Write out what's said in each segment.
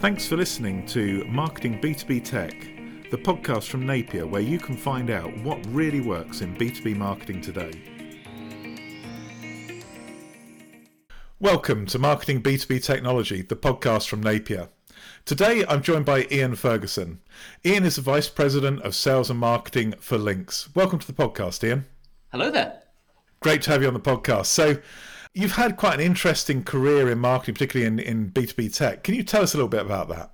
Thanks for listening to Marketing B2B Tech, the podcast from Napier where you can find out what really works in B2B marketing today. Welcome to Marketing B2B Technology, the podcast from Napier. Today I'm joined by Ian Ferguson. Ian is the Vice President of Sales and Marketing for Lynx. Welcome to the podcast, Ian. Hello there. Great to have you on the podcast. So, You've had quite an interesting career in marketing, particularly in, in B2B tech. Can you tell us a little bit about that?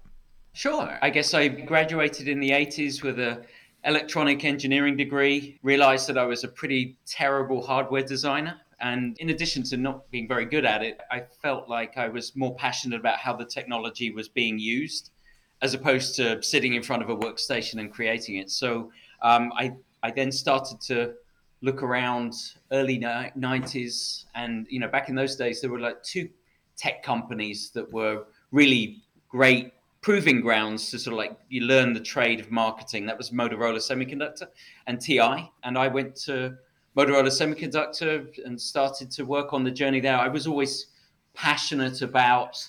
Sure. I guess I graduated in the 80s with a electronic engineering degree, realized that I was a pretty terrible hardware designer. And in addition to not being very good at it, I felt like I was more passionate about how the technology was being used as opposed to sitting in front of a workstation and creating it. So um, I, I then started to look around early 90s and you know back in those days there were like two tech companies that were really great proving grounds to sort of like you learn the trade of marketing. That was motorola semiconductor and ti and i went to motorola semiconductor and started to work on the journey there. I was always passionate about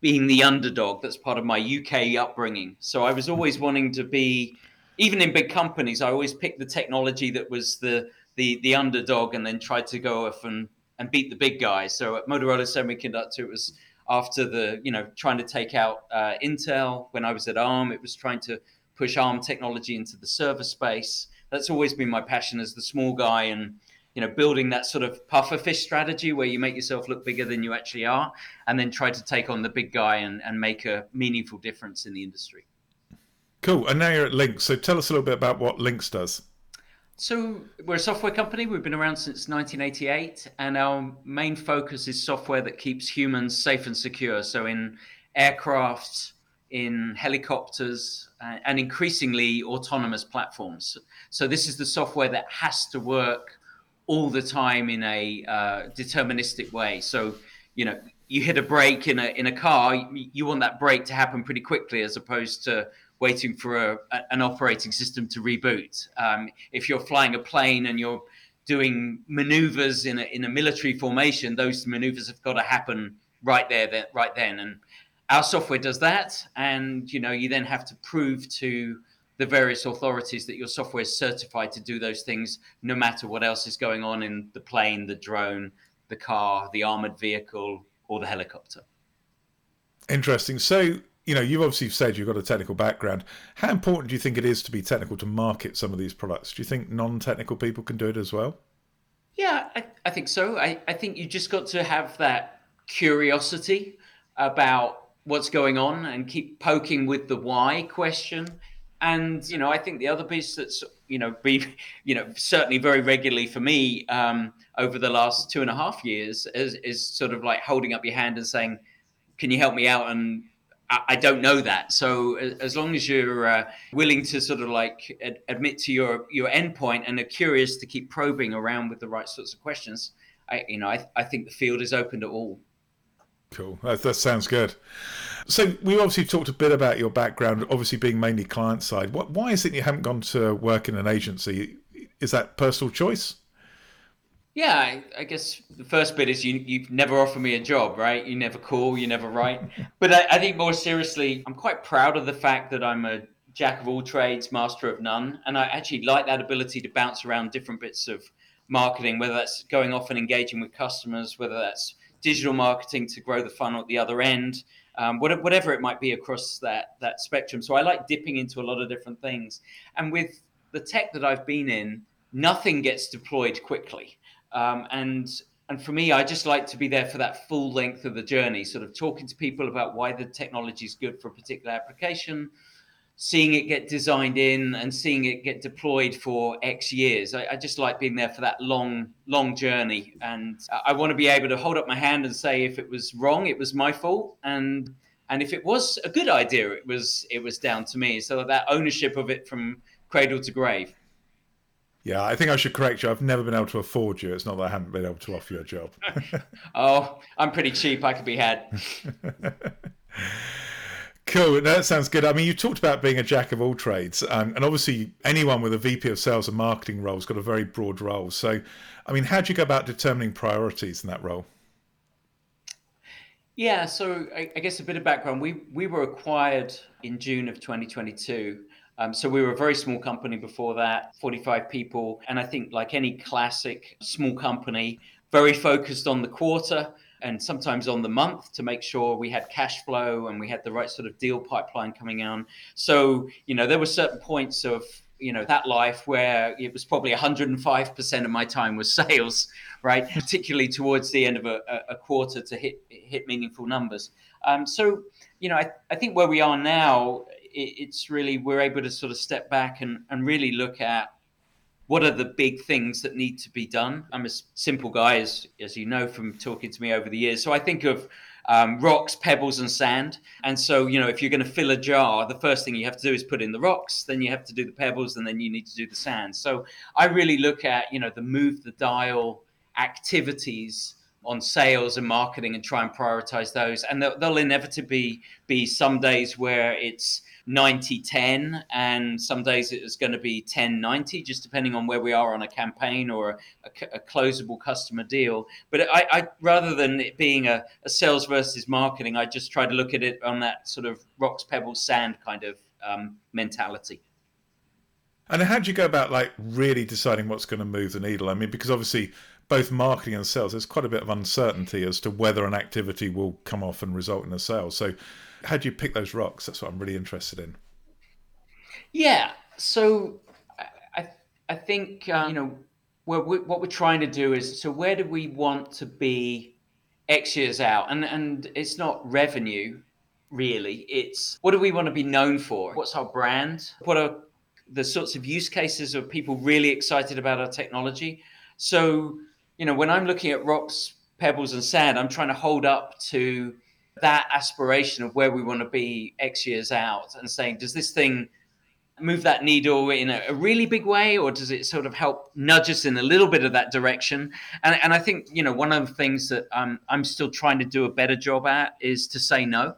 being the underdog. That's part of my uk upbringing. So i was always wanting to be even in big companies i always picked the technology that was the the the underdog and then tried to go off and and beat the big guys. So at Motorola Semiconductor, it was after the you know trying to take out uh, Intel. When I was at ARM, it was trying to push ARM technology into the server space. That's always been my passion as the small guy and you know building that sort of pufferfish strategy where you make yourself look bigger than you actually are and then try to take on the big guy and, and make a meaningful difference in the industry cool and now you're at lynx so tell us a little bit about what lynx does so we're a software company. We've been around since 1988, and our main focus is software that keeps humans safe and secure. So in aircraft, in helicopters, uh, and increasingly autonomous platforms. So this is the software that has to work all the time in a uh, deterministic way. So you know, you hit a brake in a in a car, you want that brake to happen pretty quickly, as opposed to waiting for a, an operating system to reboot. Um, if you're flying a plane and you're doing maneuvers in a, in a military formation, those maneuvers have got to happen right there, right then. And our software does that. And, you know, you then have to prove to the various authorities that your software is certified to do those things, no matter what else is going on in the plane, the drone, the car, the armored vehicle, or the helicopter. Interesting. So you know, you've obviously said you've got a technical background. How important do you think it is to be technical to market some of these products? Do you think non-technical people can do it as well? Yeah, I, I think so. I, I think you just got to have that curiosity about what's going on and keep poking with the why question. And you know, I think the other piece that's you know be you know certainly very regularly for me um, over the last two and a half years is, is sort of like holding up your hand and saying, "Can you help me out?" and I don't know that. So as long as you're uh, willing to sort of like ad- admit to your your endpoint and are curious to keep probing around with the right sorts of questions, I you know I, I think the field is open to all. Cool. That, that sounds good. So we obviously talked a bit about your background, obviously being mainly client side. What, why is it you haven't gone to work in an agency? Is that personal choice? Yeah, I, I, guess the first bit is you you never offer me a job, right? You never call, you never write. But I, I, think more seriously, I'm quite proud of the fact that I'm a jack of all trades, master of none, and I actually like that ability to bounce around different bits of marketing, whether that's going off and engaging with customers, whether that's digital marketing to grow the funnel at the other end, um, whatever it might be across that that spectrum. So I like dipping into a lot of different things, and with the tech that I've been in, nothing gets deployed quickly. Um, and and for me, I just like to be there for that full length of the journey, sort of talking to people about why the technology is good for a particular application, seeing it get designed in, and seeing it get deployed for X years. I, I just like being there for that long, long journey, and I want to be able to hold up my hand and say if it was wrong, it was my fault, and and if it was a good idea, it was it was down to me. So that ownership of it from cradle to grave. Yeah, I think I should correct you. I've never been able to afford you. It's not that I haven't been able to offer you a job. oh, I'm pretty cheap. I could be had. cool. No, that sounds good. I mean, you talked about being a jack of all trades, um, and obviously, anyone with a VP of sales and marketing role has got a very broad role. So, I mean, how do you go about determining priorities in that role? Yeah, so I, I, guess a bit of background. We we were acquired in June of 2022. Um, so we were a very small company before that, 45 people, and I think like any classic small company, very focused on the quarter and sometimes on the month to make sure we had cash flow and we had the right sort of deal pipeline coming on. So you know there were certain points of you know that life where it was probably 105% of my time was sales right? Particularly towards the end of a, a quarter to hit hit meaningful numbers. Um, so you know I, I think where we are now it's really we're able to sort of step back and, and really look at what are the big things that need to be done i'm a simple guy as, as you know from talking to me over the years so i think of um, rocks, pebbles, and sand. And so, you know, if you're going to fill a jar, the first thing you have to do is put in the rocks, then you have to do the pebbles, and then you need to do the sand. So I really look at, you know, the move the dial activities on sales and marketing and try and prioritize those. And there'll, there'll inevitably be some days where it's 90 10 and some days it's going to be 10 90 just depending on where we are on a campaign or a, a, a closable customer deal. But I, I, rather than it being a, a, sales versus marketing i just try to look at it on that sort of rocks pebbles sand kind of um, mentality. And how do you go about like really deciding what's going to move the needle? I mean because obviously both marketing and sales there's quite a bit of uncertainty as to whether an activity will come off and result in a sale so how do you pick those rocks? That's what I'm really interested in. Yeah. So I, I think, uh, you know, what we're trying to do is so where do we want to be X years out? And, and it's not revenue really. It's what do we want to be known for? What's our brand? What are the sorts of use cases of people really excited about our technology? So, you know, when I'm looking at rocks, pebbles, and sand, I'm trying to hold up to that aspiration of where we want to be X years out and saying, does this thing move that needle in a, a, really big way or does it sort of help nudge us in a little bit of that direction? And, and i think you know one of the things that um, i'm still trying to do a better job at is to say no.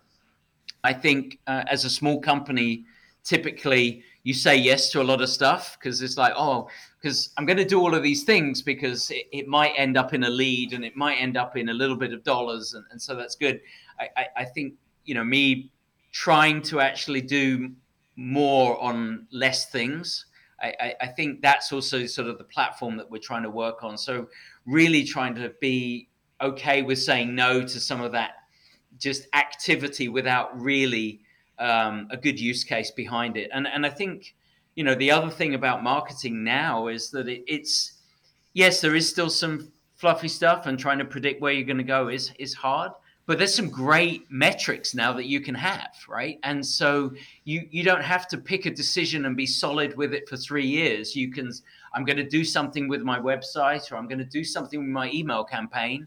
I think uh, as a small company typically you say yes to a lot of stuff because it's like oh because i'm going to do all of these things because it, it, might end up in a lead and it might end up in a little bit of dollars and, and so that's good I, I think you know me trying to actually do more on less things. I, I, think that's also sort of the platform that we're trying to work on. So really trying to be okay with saying no to some of that just activity without really um, a good use case behind it. And and I think you know the other thing about marketing now is that it, it's yes there is still some fluffy stuff and trying to predict where you're going to go is is hard but there's some great metrics now that you can have right and so you you don't have to pick a decision and be solid with it for three years you can i'm going to do something with my website or i'm going to do something with my email campaign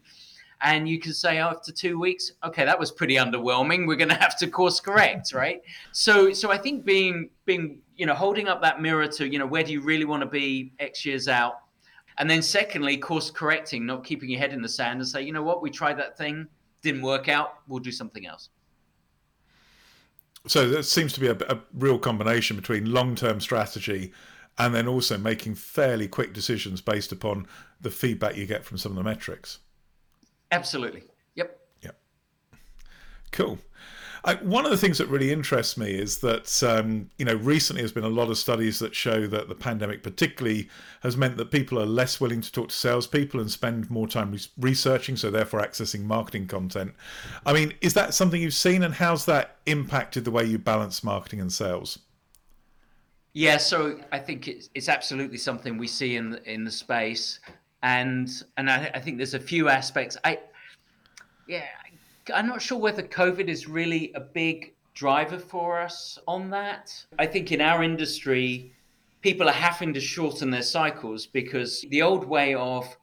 and you can say after two weeks okay that was pretty underwhelming. We're going to have to course correct right? So so i think being being you know holding up that mirror to you know where do you really want to be x years out? And then secondly course correcting not keeping your head in the sand and say you know what? We tried that thing didn't work out, we'll do something else. So there seems to be a, a real combination between long-term strategy and then also making fairly quick decisions based upon the feedback you get from some of the metrics. Absolutely. Yep. Yep. Cool. I, one of the things that really interests me is that um, you know recently there's been a lot of studies that show that the pandemic particularly has meant that people are less willing to talk to salespeople and spend more time re- researching, so therefore accessing marketing content. I mean, is that something you've seen, and how's that impacted the way you balance marketing and sales? Yeah, so I think it's, it's absolutely something we see in the, in the space, and and I, I think there's a few aspects. I yeah, I'm not sure whether COVID is really a big driver for us on that. I think in our industry, people are having to shorten their cycles because the old way of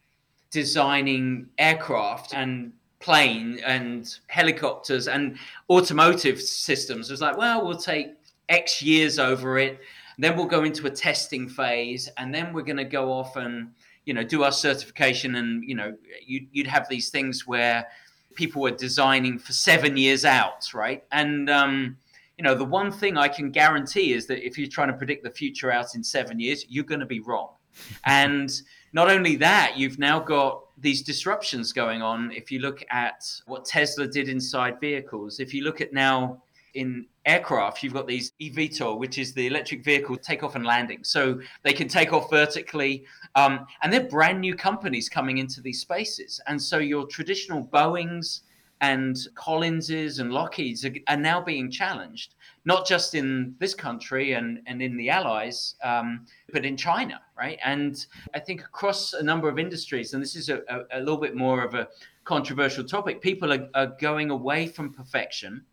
designing aircraft and plane and helicopters and automotive systems was like, well, we'll take X years over it. Then we'll go into a testing phase, and then we're going to go off and you know do our certification. And you know, you'd, you'd have these things where people were designing for seven years out, right? And um, you know, the one thing I can guarantee is that if you're trying to predict the future out in seven years, you're going to be wrong. and not only that, you've now got these disruptions going on. If you look at what Tesla did inside vehicles, if you look at now in aircraft, you've got these eVTOL, which is the electric vehicle takeoff and landing. So they can take off vertically, um, and they're brand new companies coming into these spaces. And so your traditional Boeing's and Collinses and Lockheed's are, are now being challenged, not just in this country and, and in the Allies, um, but in China, right? And I think across a number of industries, and this is a, a, a little bit more of a controversial topic, people are, are going away from perfection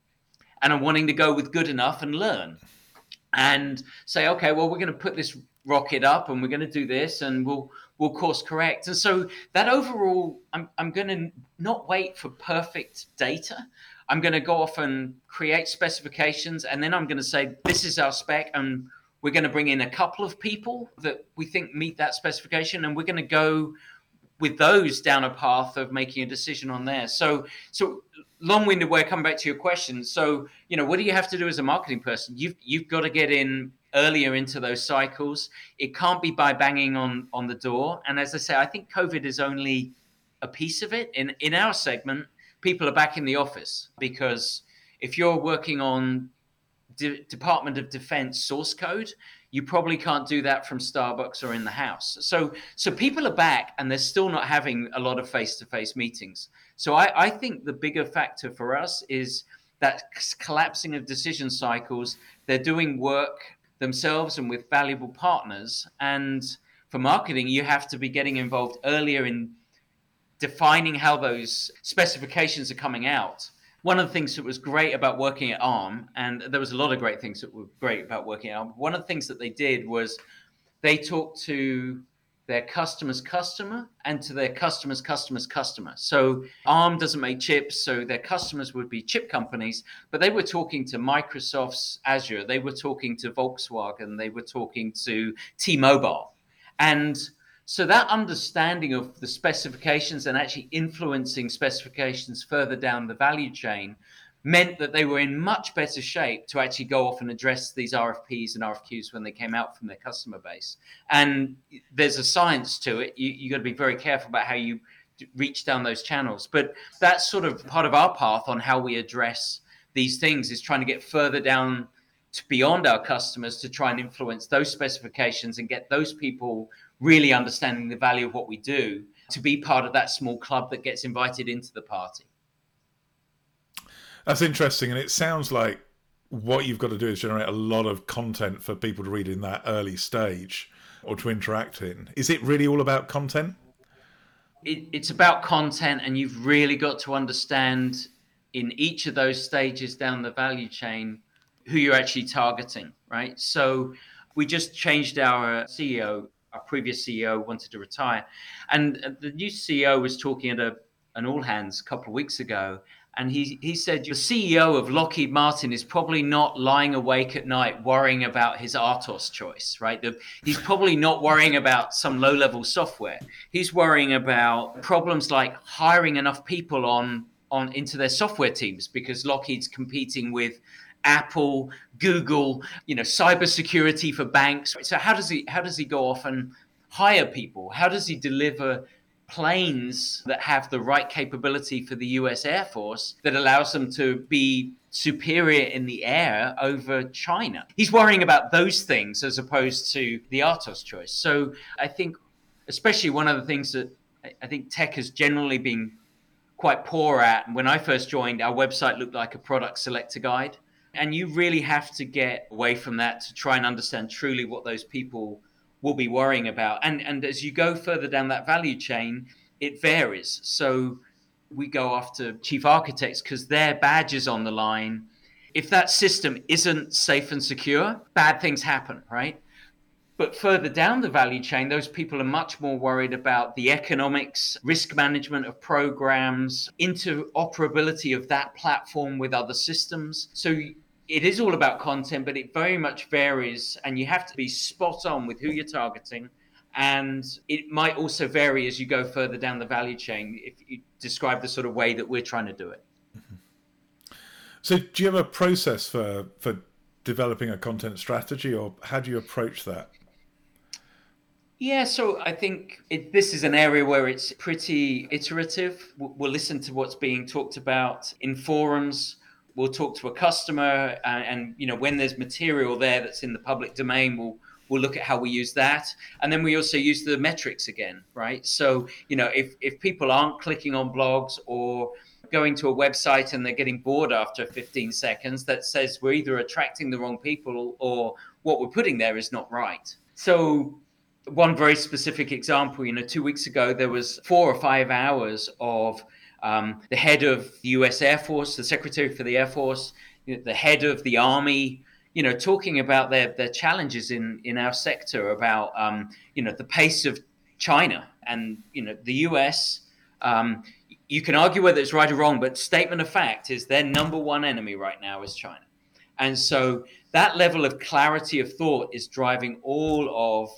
and are wanting to go with good enough and learn and say, okay, well, we're going to put this rocket up and we're going to do this and we'll we'll course correct. And so that overall, I'm I'm going to not wait for perfect data. I'm going to go off and create specifications, and then I'm going to say this is our spec, and we're going to bring in a couple of people that we think meet that specification, and we're going to go with those down a path of making a decision on there. So so long-winded way coming back to your question. So, you know, what do you have to do as a marketing person? You've you've got to get in earlier into those cycles. It can't be by banging on on the door. And as I say, I think COVID is only a piece of it. In in our segment, people are back in the office because if you're working on Department of Defense source code, you probably can't do that from Starbucks or in the house. So so people are back and they're still not having a lot of face-to-face meetings. So I, I think the bigger factor for us is that collapsing of decision cycles. They're doing work themselves and with valuable partners. And for marketing, you have to be getting involved earlier in defining how those specifications are coming out. One of the things that was great about working at ARM, and there was a lot of great things that were great about working at ARM, one of the things that they did was they talked to their customer's customer and to their customer's customer's customer. So ARM doesn't make chips, so their customers would be chip companies, but they were talking to Microsoft's Azure, they were talking to Volkswagen, they were talking to T-Mobile. And so that understanding of the specifications and actually influencing specifications further down the value chain meant that they were in much better shape to actually go off and address these RFPs and RFQs when they came out from their customer base. And there's a science to it. You, you got to be very careful about how you reach down those channels. But that's sort of part of our path on how we address these things is trying to get further down to beyond our customers to try and influence those specifications and get those people really understanding the value of what we do to be part of that small club that gets invited into the party. That's interesting, and it sounds like what you've got to do is generate a lot of content for people to read in that early stage or to interact in. Is it really all about content? It, it's about content, and you've really got to understand in each of those stages down the value chain who you're actually targeting, right? So we just changed our CEO. Our previous CEO wanted to retire, and the new CEO was talking at a, an all hands a couple of weeks ago, and he, he said, Your CEO of Lockheed Martin is probably not lying awake at night worrying about his RTOS choice, right? The, he's probably not worrying about some low level software. He's worrying about problems like hiring enough people on, on into their software teams because Lockheed's competing with Apple, Google, you know, cybersecurity for banks. So how does he how does he go off and hire people? How does he deliver planes that have the right capability for the US Air Force that allows them to be superior in the air over China. He's worrying about those things as opposed to the RTOS choice. So I think, especially one of the things that I think tech has generally been quite poor at. When I first joined, our website looked like a product selector guide. And you really have to get away from that to try and understand truly what those people will be worrying about. And and as you go further down that value chain, it varies. So we go after chief architects because their badge is on the line. If that system isn't safe and secure, bad things happen, right? But further down the value chain, those people are much more worried about the economics, risk management of programs, interoperability of that platform with other systems. So it is all about content, but it very much varies, and you have to be spot on with who you're targeting. And it might also vary as you go further down the value chain if you describe the sort of way that we're trying to do it. Mm-hmm. So, do you have a process for for developing a content strategy, or how do you approach that? Yeah, so I think it, this is an area where it's pretty iterative. We'll listen to what's being talked about in forums. We'll talk to a customer, and, and you know when there's material there that's in the public domain, we'll we'll look at how we use that, and then we also use the metrics again, right? So you know if if people aren't clicking on blogs or going to a website and they're getting bored after 15 seconds, that says we're either attracting the wrong people or what we're putting there is not right. So one very specific example, you know, two weeks ago, there was four or five hours of um, the head of the US Air Force, the Secretary for the Air Force, the head of the Army, you know, talking about their, their challenges in, in our sector, about, um, you know, the pace of China and, you know, the US. Um, you can argue whether it's right or wrong, but statement of fact is their number one enemy right now is China. And so that level of clarity of thought is driving all of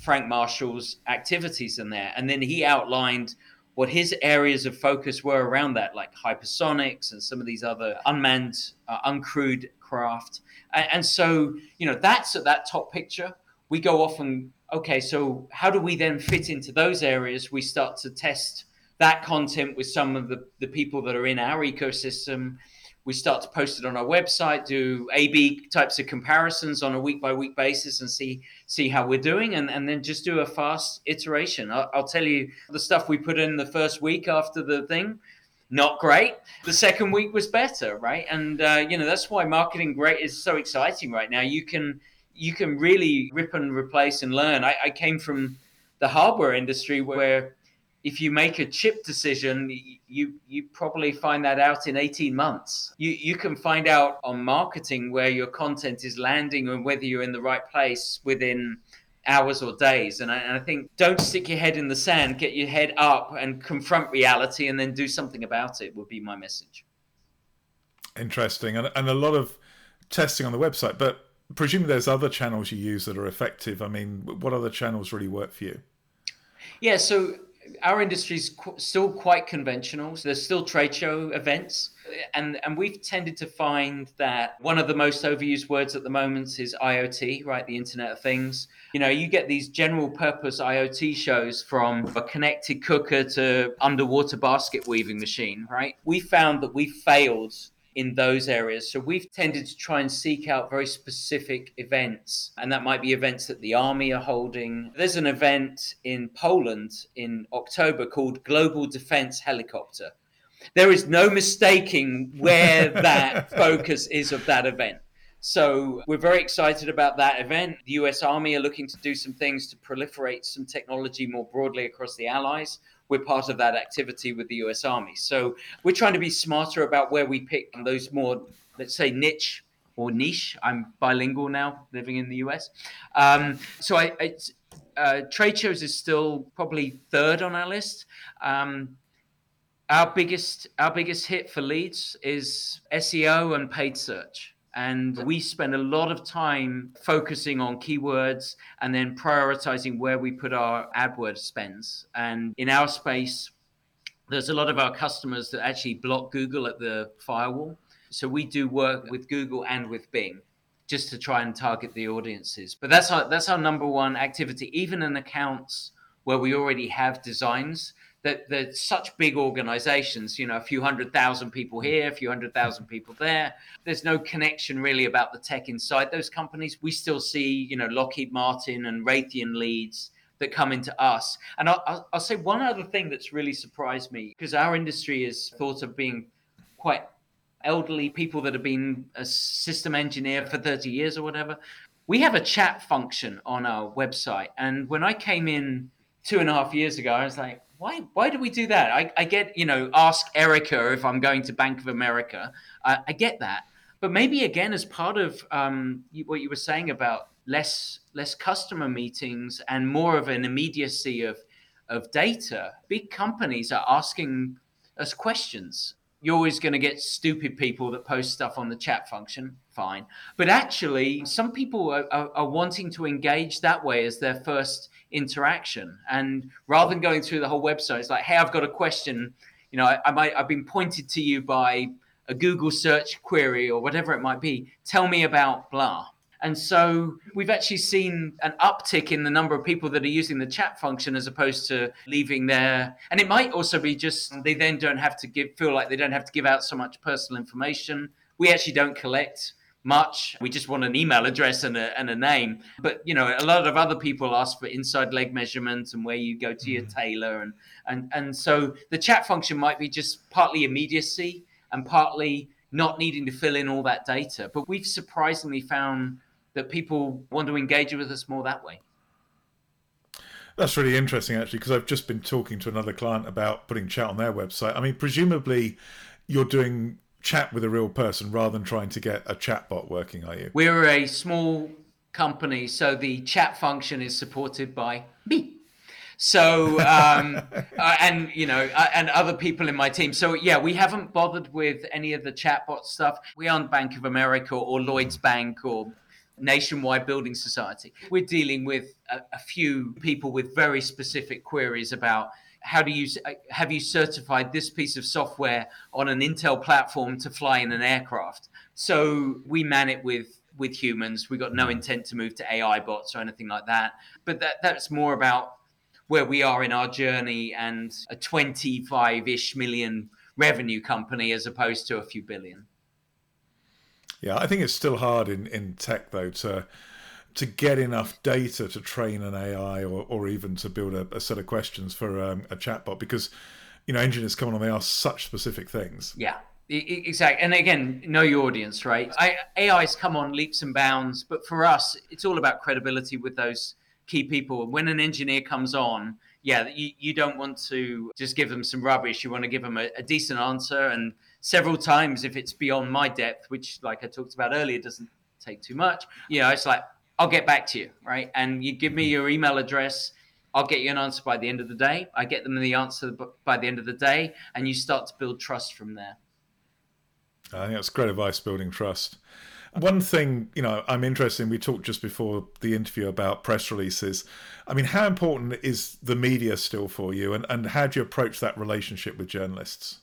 Frank Marshall's activities in there. And then he outlined what his areas of focus were around that, like hypersonics and some of these other unmanned, uh, uncrewed craft. And, and, so, you know, that's at that top picture. We go off and, okay, so how do we then fit into those areas? We start to test that content with some of the, the people that are in our ecosystem we start to post it on our website, do A/B types of comparisons on a week by week basis, and see see how we're doing, and, and then just do a fast iteration. I'll, I'll tell you the stuff we put in the first week after the thing, not great. The second week was better, right? And uh, you know that's why marketing great is so exciting right now. You can you can really rip and replace and learn. I, I came from the hardware industry where if you make a chip decision, you you probably find that out in 18 months. You you can find out on marketing where your content is landing and whether you're in the right place within hours or days. And I, and I think don't stick your head in the sand, get your head up and confront reality and then do something about it would be my message. Interesting. And, and a lot of testing on the website, but presumably there's other channels you use that are effective. I mean, what other channels really work for you? Yeah, so our industry is qu- still quite conventional. So there's still trade show events, and and we've tended to find that one of the most overused words at the moment is IoT, right? The Internet of Things. You know, you get these general purpose IoT shows from a connected cooker to underwater basket weaving machine, right? We found that we failed in those areas. So we've tended to try and seek out very specific events, and that might be events that the army are holding. There's an event in Poland in October called Global Defense Helicopter. There is no mistaking where that focus is of that event. So we're very excited about that event. The US Army are looking to do some things to proliferate some technology more broadly across the Allies we're part of that activity with the US Army. So we're trying to be smarter about where we pick those more, let's say, niche or niche. I'm bilingual now, living in the US. Um, so I, I uh, trade shows is still probably third on our list. Um, our biggest our biggest hit for leads is SEO and paid search. And we spend a lot of time focusing on keywords and then prioritizing where we put our AdWords spends. And in our space, there's a lot of our customers that actually block Google at the firewall. So we do work with Google and with Bing just to try and target the audiences. But that's our that's our number one activity, even in accounts where we already have designs that such big organizations, you know, a few hundred thousand people here, a few hundred thousand people there. There's no connection really about the tech inside those companies. We still see, you know, Lockheed Martin and Raytheon leads that come into us. And I'll, I'll say one other thing that's really surprised me because our industry is thought of being quite elderly people that have been a system engineer for 30 years or whatever. We have a chat function on our website. And when I came in two and a half years ago, I was like, why why do we do that? I, I get you know ask Erica if I'm going to Bank of America. I, I get that, but maybe again as part of um, what you were saying about less less customer meetings and more of an immediacy of of data. Big companies are asking us questions. You're always going to get stupid people that post stuff on the chat function, fine. But actually, some people are, are, are wanting to engage that way as their first interaction. And rather than going through the whole website, it's like, hey, I've got a question. You know, I, I might I've been pointed to you by a Google search query or whatever it might be. Tell me about blah. And so we've actually seen an uptick in the number of people that are using the chat function as opposed to leaving their. And it might also be just they then don't have to give, feel like they don't have to give out so much personal information. We actually don't collect much. We just want an email address and a, and a name. But you know, a lot of other people ask for inside leg measurements and where you go to your mm. tailor, and and and so the chat function might be just partly immediacy and partly not needing to fill in all that data. But we've surprisingly found that people want to engage with us more that way. That's really interesting, actually, because I've just been talking to another client about putting chat on their website. I mean, presumably you're doing chat with a real person rather than trying to get a chatbot working, are you? We're a small company, so the chat function is supported by me. So, um, uh, and you know, uh, and other people in my team. So, yeah, we haven't bothered with any of the chatbot stuff. We aren't Bank of America or Lloyd's Bank or Nationwide Building Society. We're dealing with a, a few people with very specific queries about how do you uh, have you certified this piece of software on an Intel platform to fly in an aircraft? So we man it with with humans. We got no intent to move to AI bots or anything like that. But that that's more about where we are in our journey and a 25 ish million revenue company as opposed to a few billion. Yeah, I think it's still hard in, in tech though to to get enough data to train an AI or, or even to build a, a set of questions for um, a chatbot because you know engineers come on and they ask such specific things. Yeah, exactly. And again, know your audience, right? I, AI's come on leaps and bounds, but for us, it's all about credibility with those key people. And when an engineer comes on, yeah, you, you don't want to just give them some rubbish. You want to give them a, a decent answer and several times if it's beyond my depth, which, like I talked about earlier, doesn't take too much. You know, it's like I'll get back to you, right? And you give me mm-hmm. your email address. I'll get you an answer by the end of the day. I get them the answer by the end of the day, and you start to build trust from there. I think that's great advice, building trust. One thing, you know, I'm interested in, we talked just before the interview about press releases. I mean, how important is the media still for you, and, and how do you approach that relationship with journalists?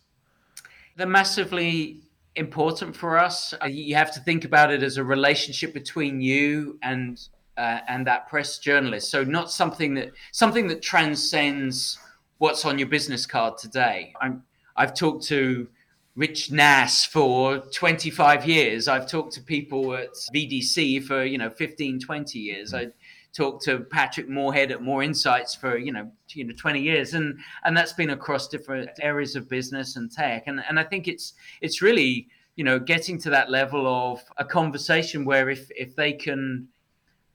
they're massively important for us. Uh, you have to think about it as a relationship between you and uh, and that press journalist. So not something that something that transcends what's on your business card today. I'm, I've talked to Rich Nass for 25 years. I've talked to people at VDC for, you know, 15, 20 years. I talked to Patrick Moorhead at Moor Insights for you know you know 20 years, and and that's been across different areas of business and tech, and and I think it's it's really you know getting to that level of a conversation where if if they can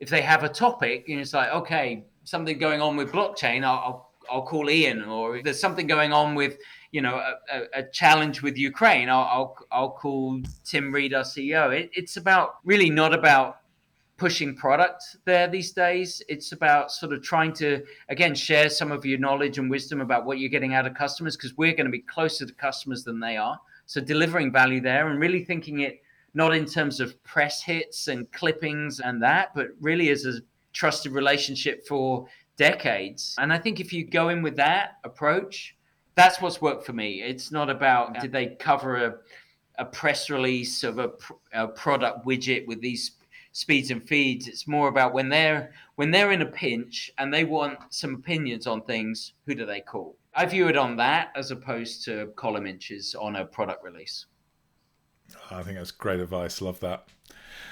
if they have a topic, you know, it's like okay something going on with blockchain, I'll, I'll I'll call Ian, or if there's something going on with, you know, a, a challenge with Ukraine, I'll, I'll, I'll call Tim Reed, our CEO. It, it's about really not about pushing product there these days. It's about sort of trying to, again, share some of your knowledge and wisdom about what you're getting out of customers because we're going to be closer to customers than they are. So delivering value there and really thinking it not in terms of press hits and clippings and that, but really as a trusted relationship for decades. And I think if you go in with that approach, that's what's worked for me. It's not about did they cover a, a press release of a, a product widget with these speeds and feeds. It's more about when they're when they're in a pinch and they want some opinions on things. Who do they call? I view it on that as opposed to column inches on a product release. I think that's great advice. Love that.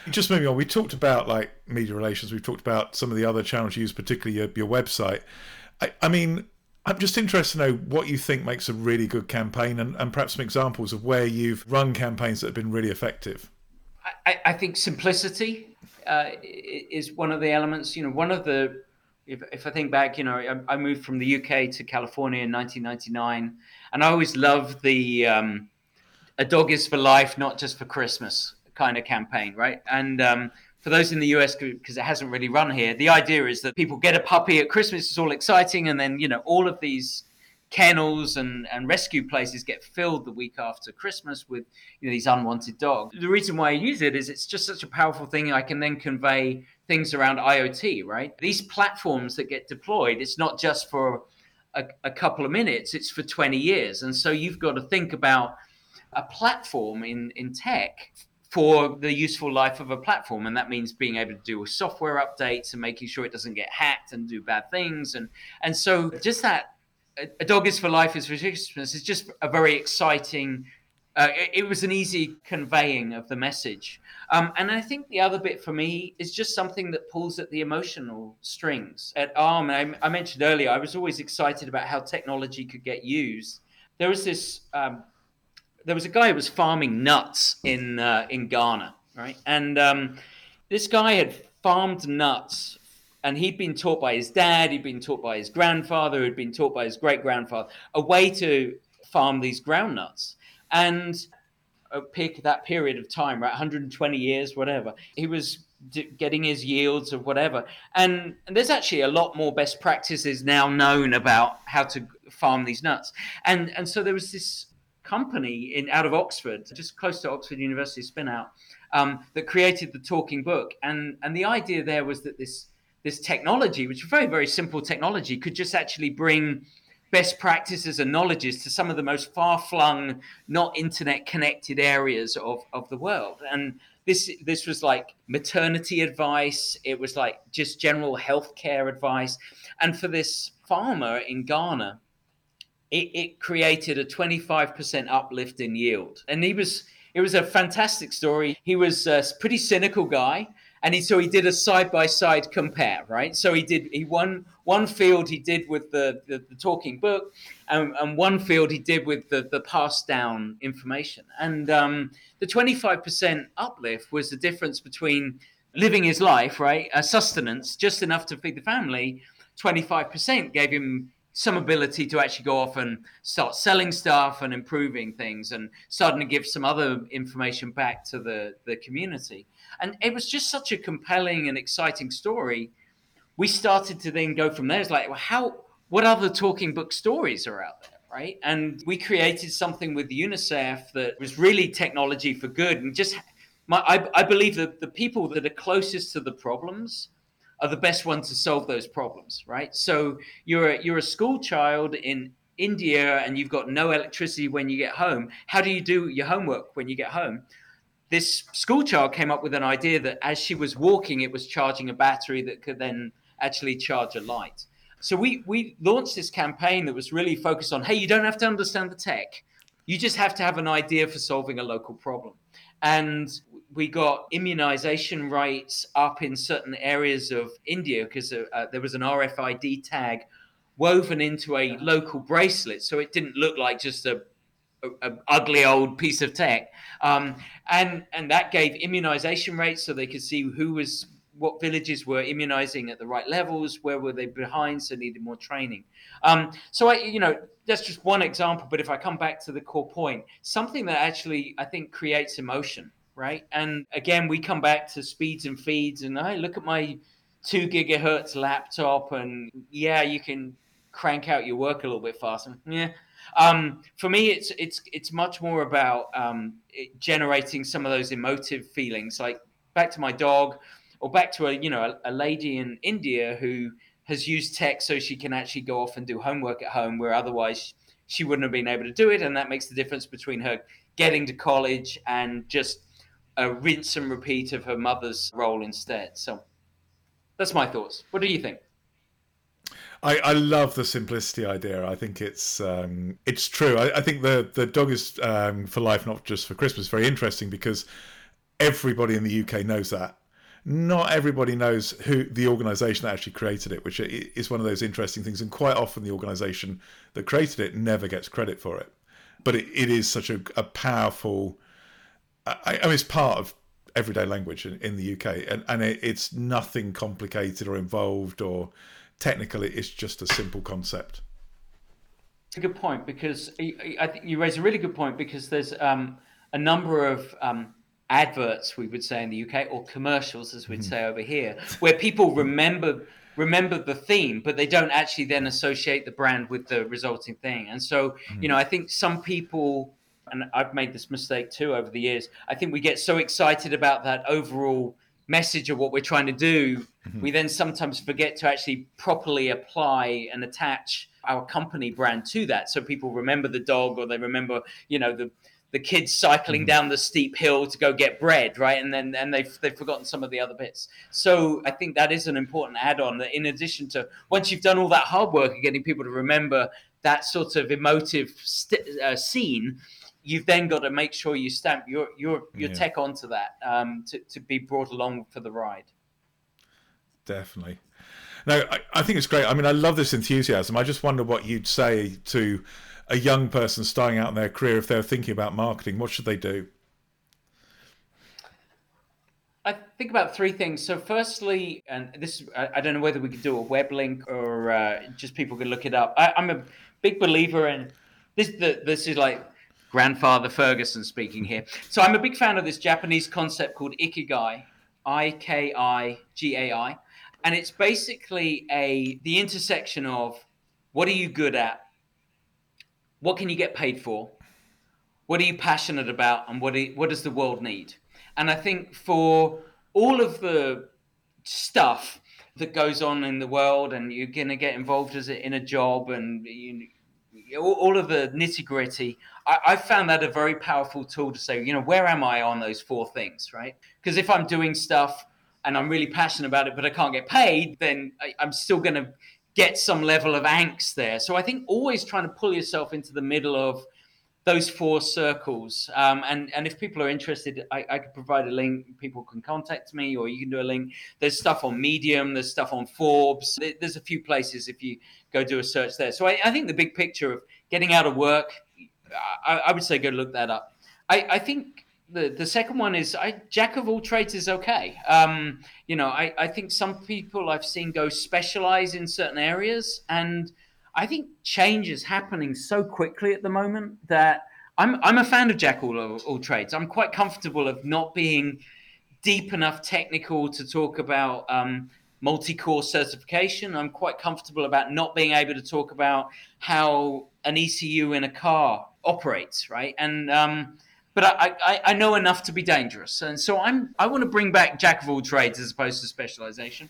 Just moving on, we talked about like media relations. We've talked about some of the other channels you use, particularly your, your website. I, I mean, I'm just interested to know what you think makes a really good campaign and, and perhaps some examples of where you've run campaigns that have been really effective. I, I think simplicity uh, is one of the elements. You know, one of the if, if I think back, you know, I, I, moved from the UK to California in 1999, and I always loved the um, "A dog is for life, not just for Christmas" kind of campaign, right? And um, for those in the US, because it hasn't really run here, the idea is that people get a puppy at Christmas, it's all exciting, and then you know all of these kennels and, and rescue places get filled the week after Christmas with you know, these unwanted dogs. The reason why I use it is it's just such a powerful thing. I can then convey things around IoT, right? These platforms that get deployed, it's not just for a, a couple of minutes, it's for 20 years. And so you've got to think about a platform in, in tech for the useful life of a platform and that means being able to do software updates and making sure it doesn't get hacked and do bad things and and so just that a dog is for life is for Christmas is just a very exciting uh, it, it, was an easy conveying of the message. Um, and i think the other bit for me is just something that pulls at the emotional strings at arm. I, I, mentioned earlier i was always excited about how technology could get used. There was this um, there was a guy who was farming nuts in uh, in Ghana, right? And um, this guy had farmed nuts, and he'd been taught by his dad, he'd been taught by his grandfather, he'd been taught by his great grandfather a way to farm these groundnuts. And pick that period of time, right, 120 years, whatever, he was d- getting his yields of whatever. And, and there's actually a lot more best practices now known about how to farm these nuts. And and so there was this company in out of Oxford, just close to Oxford University spin out, um, that created the talking book. And and the idea there was that this this technology, which is very very simple technology, could just actually bring best practices and knowledges to some of the most far flung, not internet connected areas of, of the world. And this this was like maternity advice. It was like just general healthcare advice. And for this farmer in Ghana, it, it created a 25% uplift in yield. And he was, it was a fantastic story. He was a pretty cynical guy. And he, so he did a side by side compare, right? So he did, he won one field he did with the, the, the talking book, and, and, one field he did with the, the passed down information. And um, the 25% uplift was the difference between living his life, right? A sustenance, just enough to feed the family. 25% gave him some ability to actually go off and start selling stuff and improving things and starting to give some other information back to the, the community. And it was just such a compelling and exciting story. We started to then go from there. It's like, well, how, what other talking book stories are out there? Right. And we created something with UNICEF that was really technology for good. And just, my, I, I believe that the people that are closest to the problems are the best ones to solve those problems, right? So you're a, you're a school child in India and you've got no electricity when you get home. How do you do your homework when you get home? This school child came up with an idea that as she was walking, it was charging a battery that could then actually charge a light. So we we launched this campaign that was really focused on, hey, you don't have to understand the tech. You just have to have an idea for solving a local problem. And we got immunization rates up in certain areas of India because uh, uh, there was an RFID tag woven into a local bracelet, so it didn't look like just a, a, a ugly old piece of tech. Um, and and that gave immunization rates, so they could see who was what villages were immunizing at the right levels, where were they behind, so needed more training. Um, so I, you know, that's just one example. But if I come back to the core point, something that actually I think creates emotion right? And again, we come back to speeds and feeds, and I look at my two gigahertz laptop, and yeah, you can crank out your work a little bit faster. Yeah. Um, for me, it's it's it's much more about um, generating some of those emotive feelings, like back to my dog, or back to a you know a, a lady in India who has used tech so she can actually go off and do homework at home, where otherwise she wouldn't have been able to do it, and that makes the difference between her getting to college and just a rinse and repeat of her mother's role instead. So that's my thoughts. What do you think? I, I love the simplicity idea. I think it's um, it's true. I, I, think the the dog is um, for life, not just for Christmas. Very interesting because everybody in the UK knows that. Not everybody knows who the organisation that actually created it, which is one of those interesting things. And quite often, the organisation that created it never gets credit for it. But it, it is such a, a powerful I, I mean, it's part of everyday language in, in the UK, and, and it, it's nothing complicated or involved or technical. It's just a simple concept. It's a good point because I think you raise a really good point because there's um, a number of um, adverts we would say in the UK or commercials as we'd mm. say over here where people remember remember the theme but they don't actually then associate the brand with the resulting thing and so mm. you know I think some people and I've made this mistake too over the years. I think we get so excited about that overall message of what we're trying to do, mm-hmm. we then sometimes forget to actually properly apply and attach our company brand to that, so people remember the dog or they remember, you know, the the kids cycling mm. down the steep hill to go get bread, right? And then and they've they've forgotten some of the other bits. So I think that is an important add-on. That in addition to once you've done all that hard work of getting people to remember that sort of emotive st- uh, scene, you've then got to make sure you stamp your your your yeah. tech onto that um, to to be brought along for the ride. Definitely. No, I, I think it's great. I mean, I love this enthusiasm. I just wonder what you'd say to a young person starting out in their career if they're thinking about marketing. What should they do? I think about three things. So, firstly, and this I, don't know whether we could do a web link or uh, just people can look it up. I, am a big believer in this. The, this is like grandfather Ferguson speaking here. So, I'm a big fan of this Japanese concept called ikigai, I K I G A I, and it's basically a the intersection of what are you good at, what can you get paid for, what are you passionate about, and what what does the world need? And I think for all of the stuff that goes on in the world, and you're going to get involved as a, in a job, and you, all of the nitty gritty, I, I, found that a very powerful tool to say, you know, where am I on those four things, right? Because if I'm doing stuff and I'm really passionate about it, but I can't get paid, then I, I'm still going to get some level of angst there. So I think always trying to pull yourself into the middle of those four circles. Um, and and if people are interested, I, I could provide a link. People can contact me, or you can do a link. There's stuff on Medium. There's stuff on Forbes. There's a few places if you go do a search there. So I, I think the big picture of getting out of work, I, I would say go look that up. I, I think the the second one is I jack of all trades is okay. Um, you know, I, I think some people I've seen go specialize in certain areas, and I think change is happening so quickly at the moment that I'm I'm a fan of jack all all trades. I'm quite comfortable of not being deep enough technical to talk about um, multi-core certification. I'm quite comfortable about not being able to talk about how an ECU in a car operates, right? And um, but I, I, I, know enough to be dangerous, and so I'm I want to bring back jack of all trades as opposed to specialization.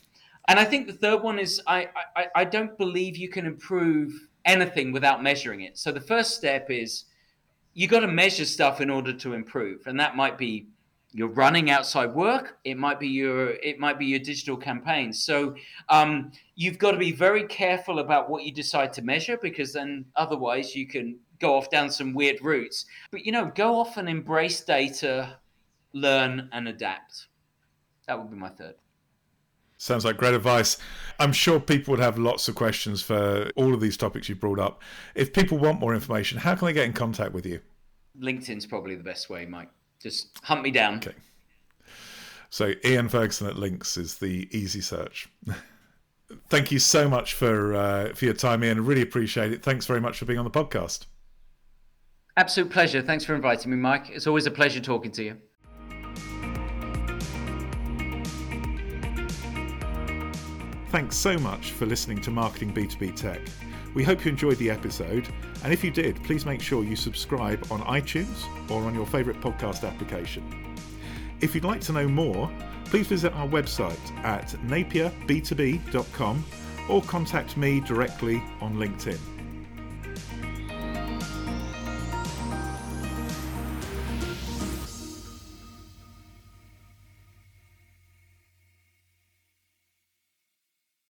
And I think the third one is I, I, I don't believe you can improve anything without measuring it. So the first step is you got to measure stuff in order to improve, and that might be you're running outside work it might be your it might be your digital campaigns so um, you've got to be very careful about what you decide to measure because then otherwise you can go off down some weird routes. But you know, go off and embrace data, learn and adapt. That would be my third. Sounds like great advice. I'm sure people would have lots of questions for all of these topics you brought up. If people want more information, how can they get in contact with you? LinkedIn's probably the best way, Mike. Just hunt me down. Okay. So Ian Ferguson at Lynx is the easy search. Thank you so much for uh, for your time, Ian. I really appreciate it. Thanks very much for being on the podcast. Absolute pleasure. Thanks for inviting me, Mike. It's always a pleasure talking to you. Thanks so much for listening to Marketing B2B Tech. We hope you enjoyed the episode, and if you did, please make sure you subscribe on iTunes or on your favourite podcast application. If you'd like to know more, please visit our website at napierb2b.com or contact me directly on LinkedIn.